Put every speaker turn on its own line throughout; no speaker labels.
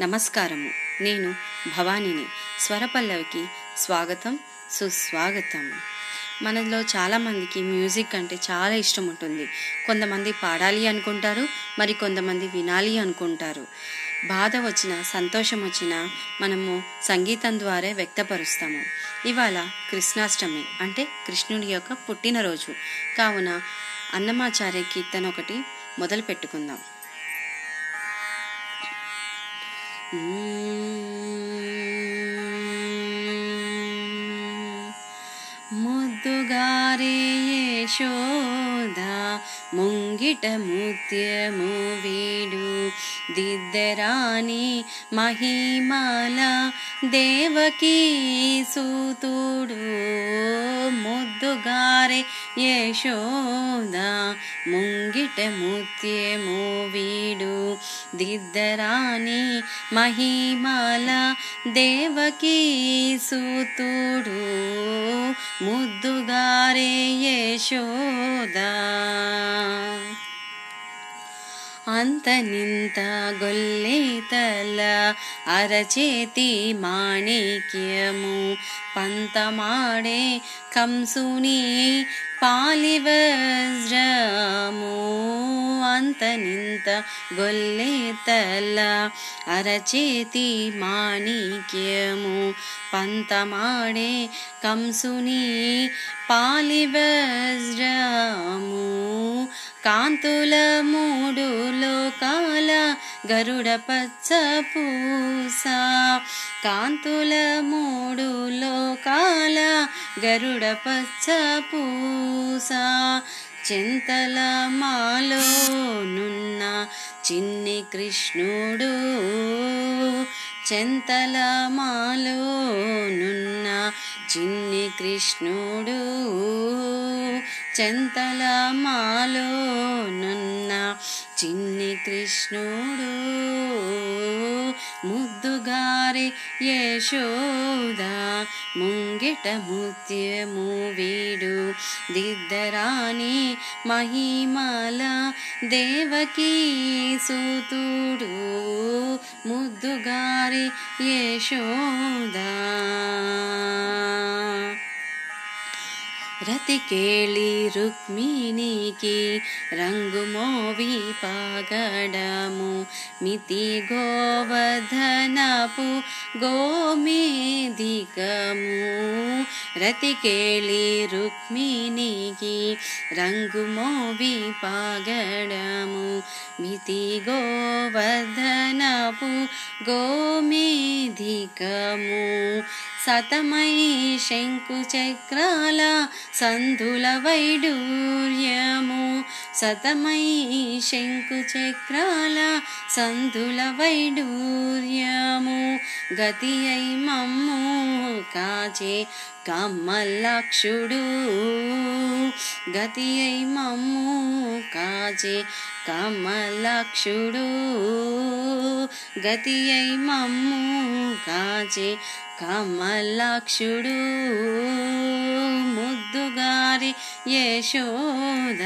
నమస్కారము. నేను భవానీని. స్వరపల్లవికి స్వాగతం సుస్వాగతం. మనలో చాలామందికి మ్యూజిక్ అంటే చాలా ఇష్టం ఉంటుంది. కొంతమంది పాడాలి అనుకుంటారు మరి కొంతమంది వినాలి అనుకుంటారు. బాధ వచ్చినా సంతోషం వచ్చినా మనము సంగీతం ద్వారా వ్యక్తపరుస్తాము. ఇవాళ కృష్ణాష్టమి అంటే కృష్ణుడి యొక్క పుట్టినరోజు. కావున అన్నమాచార్య కీర్తన ఒకటి మొదలు పెట్టుకుందాం ముద్దుగారే యశోద ముంగిట ముత్యము వీడు దిద్దరాని మహిమాల దేవకీ సూతుడు ಗಾರೆ ಯಶೋದ ಮುಂಗಿಟ येषोद ಮೂವೀಡು. मोविडु ಮಹಿಮಾಲ ದೇವಕಿ ಸೂತೂಡು. ಮುದ್ದುಗಾರೆ येषोद అంత నింత గొల్లేతల అరచేతి మాణిక్యము పంతమాడే కంసుని పాలివజ్రము అంత నింత గొల్లేతల అరచేతి మాణిక్యము పంతమాడే కంసుని పాలివజ్రము కాంతుల మూడు లోకాల గరుడ పచ్చ పూస కాంతుల మూడు లోకాల గరుడ పచ్చ పూస చింతల మాలో నున్న చిన్ని కృష్ణుడు. చింతల మాలో నున్న చిన్ని కృష్ణుడు చెంతల మాలో నున్న చిన్ని కృష్ణుడు रे ಯಶೋದ ಮುಂಗಿಟ ಮುತ್ಯ मू वीडु ಮಹಿಮಾಲ ದೇವಕಿ देवकीसुतुडु ಮುದ್ದುಗಾರಿ ಯಶೋದ रति केळि रुक्मिणीगि रङ्गमोवि पागडमु। मिति गोवधनपु गोमि दिगमु। रति केळि रुक्मिणीगि रङ्ग मोवि पागड మితి గోవర్ధనపు గోమేధికము సతమై శంకు చక్రాల సంధుల వైడూర్యము సతమై శంకు చక్రాల సంధుల వైడూర్యము గతి అయి మమ్ము కాచే కమలక్షుడు. గతి అయి మమ్ము కాచే కమలక్షుడు. గతి అయి మమ్ము కాచే కమలాక్షుడు. ముద్దుగారి యశోద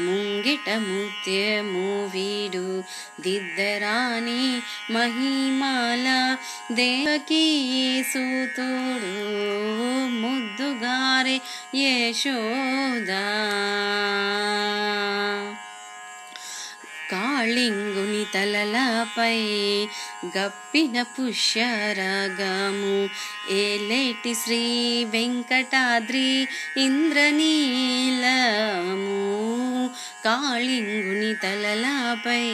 ముంగిట ముత్యము వీడు. దిద్దరాని మహిమాల దేవకీ తోడు ముద్దుగారి యశోదా కాళింగుని తలలపై గప్పిన పుష్యరగము. ఏలేటి శ్రీ వెంకటాద్రి ఇంద్రనీలము. కాళింగుని తలలాపై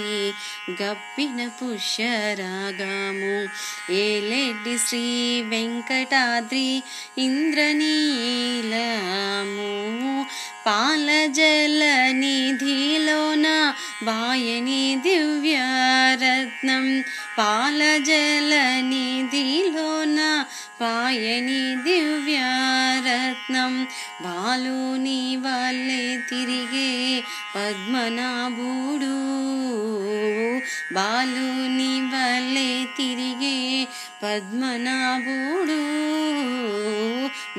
గప్పిన పుష్యరాగాము. ఏలెడ్డి శ్రీ వెంకటాద్రి ఇంద్రనీలము. పాలజల నిధిలోన వాయని దివ్యరత్నం. పాలజల నిధిలోన పాయని దివ్యారత్నం. బాలుని వల్లే తిరిగే పద్మనాభుడు. బాలుని వల్లే తిరిగే పద్మనాభుడు.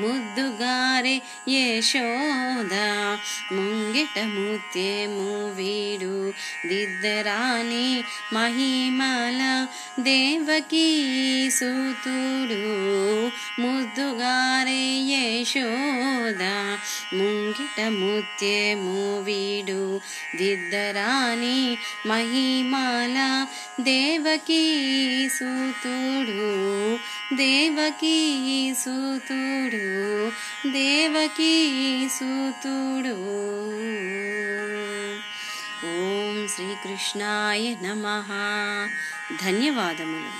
ముద్దుగారే యశోద ముంగిట ముత్యము వీడు దిద్దరాని మహిమల దేవకీ సూతుడు ముద్దుగారే యశోద ముంగిట ముత్యము వీడు దిద్దరాని మహిమాల దేవకీ సూతుడు దేవకీ సూతుడు దేవకీ సూతుడు ఓం శ్రీకృష్ణాయ నమ ధన్యవాదములు